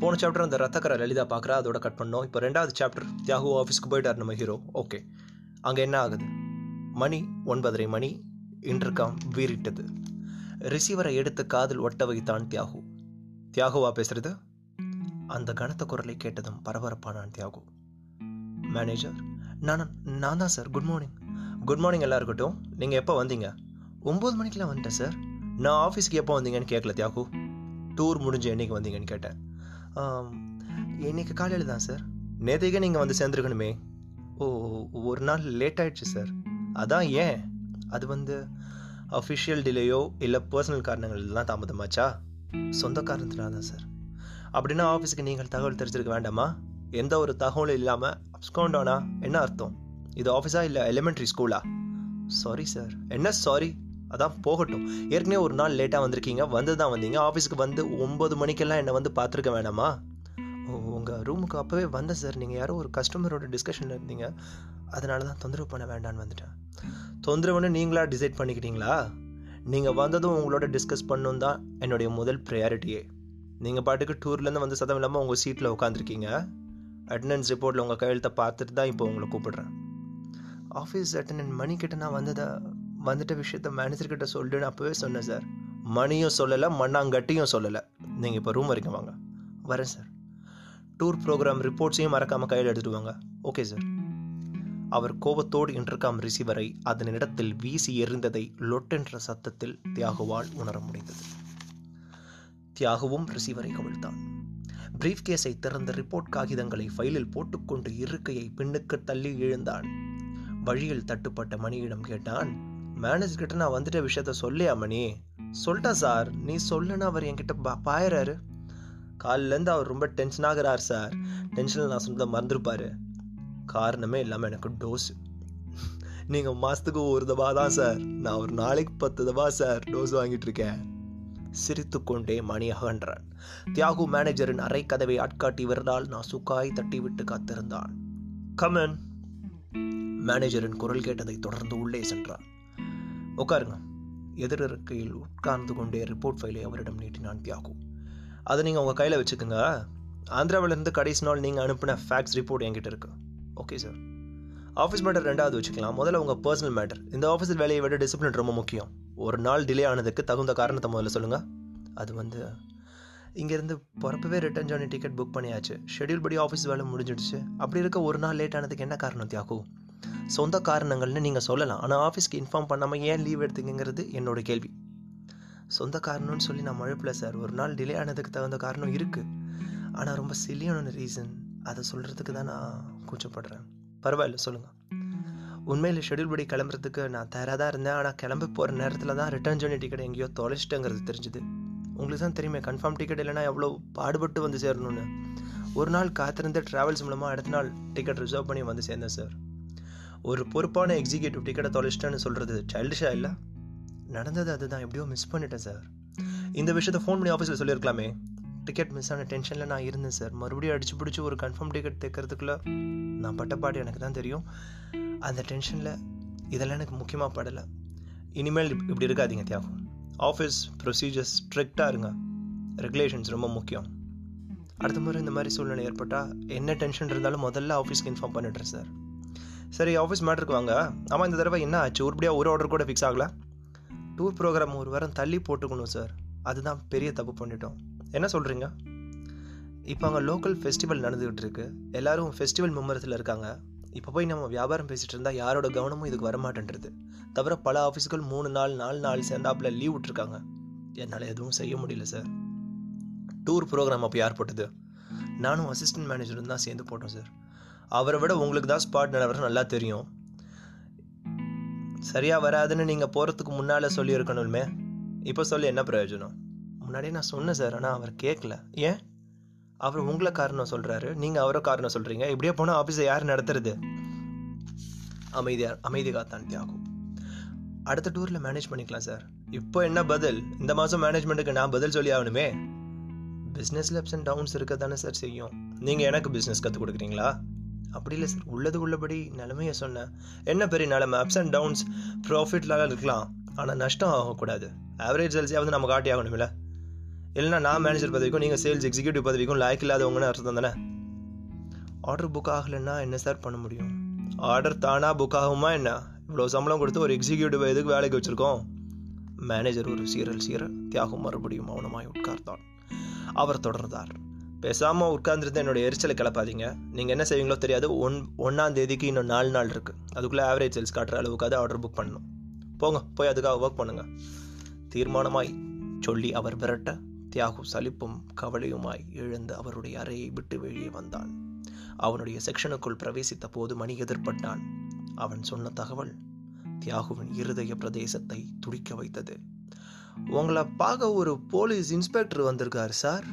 போன சாப்டர் அந்த ரத்தக்கரை லலிதா பார்க்குறா அதோட கட் பண்ணோம். இப்போ ரெண்டாவது சாப்டர் தியாகு ஆஃபீஸ்க்கு போயிட்டார் நம்ம ஹீரோ ஓகே அங்கே என்ன ஆகுது? மணி ஒன்பதரை மணி இன்டர்காம் வீறிட்டது. ரிசீவரை எடுத்து காதில் ஒட்ட வைத்தான் தியாகு. தியாகுவா பேசுறது? அந்த கனத்த குரலை கேட்டதும் பரபரப்பானான் தியாகு. மேனேஜர் நான் நான் தான் sir good morning good morning எல்லாம் இருக்கட்டும். நீங்கள் எப்போ வந்தீங்க? ஒம்பது மணிக்கெலாம் வந்துட்டேன் சார் நான் ஆஃபீஸ்க்கு எப்போ வந்தீங்கன்னு கேட்கல தியாகு. டூர் முடிஞ்சு என்னைக்கு வந்தீங்கன்னு கேட்டேன். இன்னைக்கு காலையில் தான் சார் நேற்றுக்கே நீங்கள் வந்து சேர்ந்துருக்கணுமே. ஓ ஒரு நாள் லேட் ஆயிடுச்சு சார் அதான் ஏன்? அது வந்து அஃபிஷியல் டிலேயோ இல்லை பர்சனல் காரணங்கள்லாம் தாமதமாச்சா? சொந்த காரணத்தினால தான் சார் அப்படின்னா ஆஃபீஸுக்கு நீங்கள் தகவல் தெரிஞ்சிருக்க வேண்டாமா? எந்த ஒரு தகவலும் இல்லாமல் அப்ஸ்கவுண்டானா என்ன அர்த்தம்? இது ஆஃபீஸா இல்லை எலிமெண்ட்ரி ஸ்கூலா சாரி சார் என்ன சாரி அதான் போகட்டும். ஏற்கனவே ஒரு நாள் லேட்டாக வந்திருக்கீங்க. வந்து தான் வந்தீங்க. ஆஃபீஸுக்கு வந்து ஒம்பது மணிக்கெல்லாம் என்னை வந்து பார்த்துருக்க வேணாமா? ஓ உங்கள் ரூமுக்கு அப்போவே வந்தேன் சார் நீங்கள் யாரோ ஒரு கஸ்டமரோட டிஸ்கஷனில் இருந்தீங்க. அதனால தான் தொந்தரவு பண்ண வேண்டான்னு வந்துட்டேன். தொந்தரவுன்னு நீங்களாக டிசைட் பண்ணிக்கிட்டீங்களா? நீங்கள் வந்ததும் உங்களோட டிஸ்கஸ் பண்ணணும் தான் என்னுடைய முதல் ப்ரையாரிட்டியே நீங்கள் பாட்டுக்கு டூர்லேருந்து வந்து சதம் இல்லாமல் உங்கள் சீட்டில் உட்காந்துருக்கீங்க அட்டண்டன்ஸ் ரிப்போர்ட்டில் உங்கள் கையெழுத்தை பார்த்துட்டு தான் இப்போ உங்களை கூப்பிடுறேன். ஆஃபீஸ் அட்டண்டன்ட் மணி கிட்ட நான் வந்ததை வந்துட்ட விஷயத்த மேனேஜர் கிட்ட அப்போவே சொன்னேன் சார் மணியும் சொல்லலை மண்ணாங்கட்டியும் சொல்லலை. நீங்கள் இப்போ ரூம் வரைக்கும் வாங்க. வரேன் சார் டூர் ப்ரோக்ராம் ரிப்போர்ட்ஸையும் மறக்காமல் கையில் எடுத்துட்டு வாங்க. ஓகே சார் அவர் கோபத்தோடு இன்டர்காம் ரிசீவரை அதன் இடத்தில் வீசி எறிந்ததை லொட்டென்ற சத்தத்தில் தியாகுவால் உணர முடிந்தது. தியாகுவும் ரிசீவரை கவிழ்த்தான். பிரீஃப் கேஸை திறந்த ரிப்போர்ட் காகிதங்களை ஃபைலில் போட்டுக்கொண்டு இருக்கையை பின்னுக்கு தள்ளி எழுந்தான் வழியில் தட்டுப்பட்ட மணியிடம் கேட்டான் மேனேஜர் கிட்ட நான் வந்துட்ட விஷயத்த சொல்லியா மணி? சொல்லிட்டேன் சார். நீ சொல்லுன்னு அவர் என்கிட்ட பா- பாயறாரு. காலிலேருந்து அவர் ரொம்ப டென்ஷன் ஆகிறார் சார். டென்ஷனில் நான் சொன்னதை மறந்துருப்பாரு. காரணமே இல்லாமல் எனக்கு டோஸ் நீங்கள் மாதத்துக்கு ஒரு தபா தான் சார். நான் ஒரு நாளைக்கு பத்து தபா சார் டோஸ் வாங்கிட்டு இருக்கேன். சிரித்துக்கொண்டே மணி அகன்றான். தியாகு மேனேஜரின் அரை கதவை ஆட்காட்டி விரலால் நான் சுக்காய் தட்டிவிட்டு காத்திருந்தான். கமன் மேனேஜரின் குரல் கேட்டதை தொடர்ந்து உள்ளே சென்றான். உட்காருங்க. எதிர் இருக்கையில் உட்கார்ந்து கொண்டே ரிப்போர்ட் ஃபைலை அவரிடம் நீட்டினான் தியாகு. அதை நீங்கள் உங்கள் கையில் வச்சுக்கோங்க. ஆந்திராவிலேருந்து கடைசி நாள் நீங்கள் அனுப்பின ஃபேக்ஸ் ரிப்போர்ட் என்கிட்ட இருக்கு. ஓகே சார் ஆஃபீஸ் மேட்டர் ரெண்டாவது வச்சுக்கலாம். முதல்ல உங்கள் பர்சனல் மேட்டர் இந்த ஆஃபீஸில் வேலையை விட டிசிப்ளின் ரொம்ப முக்கியம். ஒரு நாள் டிலே ஆனதுக்கு தகுந்த காரணத்தை முதல்ல சொல்லுங்கள் அது வந்து இங்கேருந்து பிறப்பவே ரிட்டர்ன் ஜானி டிக்கெட் புக் பண்ணியாச்சு. ஷெட்யூல் படி ஆஃபீஸ் வேலை முடிஞ்சிடுச்சு. அப்படி இருக்க ஒரு நாள் லேட் ஆனதுக்கு என்ன காரணம் தியாகு? சொந்த காரணங்கள்னு நீங்கள் சொல்லலாம். ஆனால் ஆஃபீஸ்க்கு இன்ஃபார்ம் பண்ணாமல் ஏன் லீவ் எடுத்தீங்கிறது என்னோட கேள்வி. சொந்த காரணம்னு சொல்லி நான் மழுப்பல சார் ஒரு நாள் டிலே ஆனதுக்கு தகுந்த காரணம் இருக்குது ஆனால் ரொம்ப சில்லியான ரீசன் அதை சொல்கிறதுக்கு தான் நான் கூச்சப்படுறேன். பரவாயில்ல சொல்லுங்கள் உண்மையில் ஷெடியூல் படி கிளம்புறதுக்கு நான் தயாராக தான் இருந்தேன். ஆனால் கிளம்ப போகிற நேரத்தில் தான் ரிட்டர்ன் ஜோனி டிக்கெட் எங்கேயோ தொலைச்சிட்டேங்கிறது தெரிஞ்சுது. உங்களுக்கு தான் தெரியுமே கன்ஃபார்ம் டிக்கெட் இல்லைன்னா எவ்வளோ பாடுபட்டு வந்து சேரணும்னு. ஒரு நாள் காத்திருந்து ட்ராவல்ஸ் மூலமாக அடுத்த நாள் டிக்கெட் ரிசர்வ் பண்ணி வந்து சேர்ந்தேன் சார் ஒரு பொறுப்பான எக்ஸிக்யூட்டிவ் டிக்கெட்டை தொலைச்சிட்டேன்னு சொல்கிறது சைல்டிஷா இல்லை? நடந்தது அதுதான். எப்படியோ மிஸ் பண்ணிட்டேன் சார் இந்த விஷயத்த ஃபோன் பண்ணி ஆஃபீஸில் சொல்லியிருக்கலாமே. டிக்கெட் மிஸ் ஆன டென்ஷனில் நான் இருந்தேன் சார் மறுபடியும் அடிச்சு பிடிச்சி ஒரு கன்ஃபார்ம் டிக்கெட் தைக்கிறதுக்குள்ளே நான் பட்ட எனக்கு தான் தெரியும். அந்த டென்ஷனில் இதெல்லாம் எனக்கு முக்கியமாக படலை. இனிமேல் இப்படி இருக்காதீங்க தியாகம் ஆஃபீஸ் ப்ரொசீஜர்ஸ் ஸ்ட்ரிக்டாக இருங்க. ரெகுலேஷன்ஸ் ரொம்ப முக்கியம். அடுத்த முறை இந்த மாதிரி சூழ்நிலை ஏற்பட்டால் என்ன டென்ஷன் இருந்தாலும் முதல்ல ஆஃபீஸ்க்கு இன்ஃபார்ம் பண்ணிடுறேன் சார் சரி ஆஃபீஸ் மேட்ருக்கு வாங்க ஆமாம் இந்த தடவை என்ன ஆச்சு? உருப்படியாக ஒரு ஆர்டர் கூட ஃபிக்ஸ் ஆகல. டூர் ப்ரோக்ராம் ஒரு வாரம் தள்ளி போட்டுக்கணும் சார் அதுதான் பெரிய தப்பு பண்ணிட்டோம். என்ன சொல்கிறீங்க இப்போ அங்கே லோக்கல் ஃபெஸ்டிவல் நடந்துகிட்டு இருக்கு. எல்லாரும் ஃபெஸ்டிவல் மும்மரத்தில் இருக்காங்க. இப்போ போய் நம்ம வியாபாரம் பேசிட்டு இருந்தால் யாரோட கவனமும் இதுக்கு வரமாட்டேன்றது. தவிர பல ஆஃபீஸுகள் மூணு நாள் நாலு நாள் சேர்ந்தாப்பில் லீவ் விட்டுருக்காங்க. என்னால் எதுவும் செய்ய முடியல சார் டூர் ப்ரோக்ராம் அப்போ யார் போட்டது? நானும் அசிஸ்டன்ட் மேனேஜரும் தான் சேர்ந்து போட்டோம் சார் அவரை விட உங்களுக்கு தான் ஸ்பாட் நிலவரம் நல்லா தெரியும். சரியாக வராதுன்னு நீங்கள் போகிறதுக்கு முன்னால் சொல்லியிருக்கணுமே இப்போ சொல்லி என்ன பிரயோஜனம்? முன்னாடியே நான் சொன்னேன் சார் ஆனால் அவர் கேட்கல ஏன்? அவர் உங்களை காரணம் சொல்கிறாரு நீங்கள் அவரை காரணம் சொல்கிறீங்க இப்படியே போனால் ஆஃபீஸை யார் நடத்துறது? அமைதியா அமைதி காத்தான் தியாகும் அடுத்த டூரில் மேனேஜ் பண்ணிக்கலாம் சார். இப்போ என்ன பதில்? இந்த மாதம் மேனேஜ்மெண்ட்டுக்கு நான் பதில் சொல்லி ஆகணுமே? பிஸ்னஸில் அப்ஸ் அண்ட் டவுன்ஸ் இருக்க தானே சார் செய்யும். நீங்கள் எனக்கு பிஸ்னஸ் கற்றுக் கொடுக்குறீங்களா? அப்படி இல்லை சார் உள்ளது உள்ளபடி நிலைமையை சொன்னேன். என்ன பெரிய நிலைமை? அப்ஸ் அண்ட் டவுன்ஸ் ப்ராஃபிட்லாம் இருக்கலாம். ஆனால் நஷ்டம் ஆகக்கூடாது. ஆவரேஜ் சேல்ஸையாவது நம்ம காட்டி ஆகணும்ல இல்லைன்னா நான் மேனேஜர் பதவிக்கும் நீங்கள் சேல்ஸ் எக்ஸிக்யூட்டிவ் பதவிக்கும் லாய்க்கு இல்லாதவங்கன்னு அர்த்தம் தானே? ஆர்டர் புக் ஆகலைன்னா என்ன சார் பண்ண முடியும்? ஆர்டர் தானாக புக் ஆகுமா என்ன? இவ்வளோ சம்பளம் கொடுத்து ஒரு எக்ஸிக்யூட்டிவ் எதுக்கு வேலைக்கு வச்சுருக்கோம்? மேனேஜர் ஒரு சீரல் சீர தியாகம் மறுபடியும் மௌனமாய் உட்கார்ந்தான். அவர் தொடர்ந்தார். பேசாமல் உட்கார்ந்துருந்து என்னோட எரிச்சலை கிளப்பாதீங்க. நீங்கள் என்ன செய்வீங்களோ தெரியாது. ஒன் ஒன்றாம் தேதிக்கு இன்னும் நாலு நாள் இருக்குது அதுக்குள்ளே ஆவரேஜ் சேல்ஸ் காட்டுற அளவுக்கு ஆர்டர் புக் பண்ணணும். போங்க போய் அதுக்காக ஒர்க் பண்ணுங்கள் தீர்மானமாய் சொல்லி அவர் விரட்ட தியாகு சலிப்பும் கவலையுமாய் எழுந்து அவருடைய அறையை விட்டு வெளியே வந்தான். அவனுடைய செக்ஷனுக்குள் பிரவேசித்த போது மணி எதிர்பட்டான். அவன் சொன்ன தகவல் தியாகுவின் இருதய பிரதேசத்தை துடிக்க வைத்தது. உங்களை பார்க்க ஒரு போலீஸ் இன்ஸ்பெக்டர் வந்திருக்கார் சார்.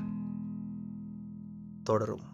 தொடரும்.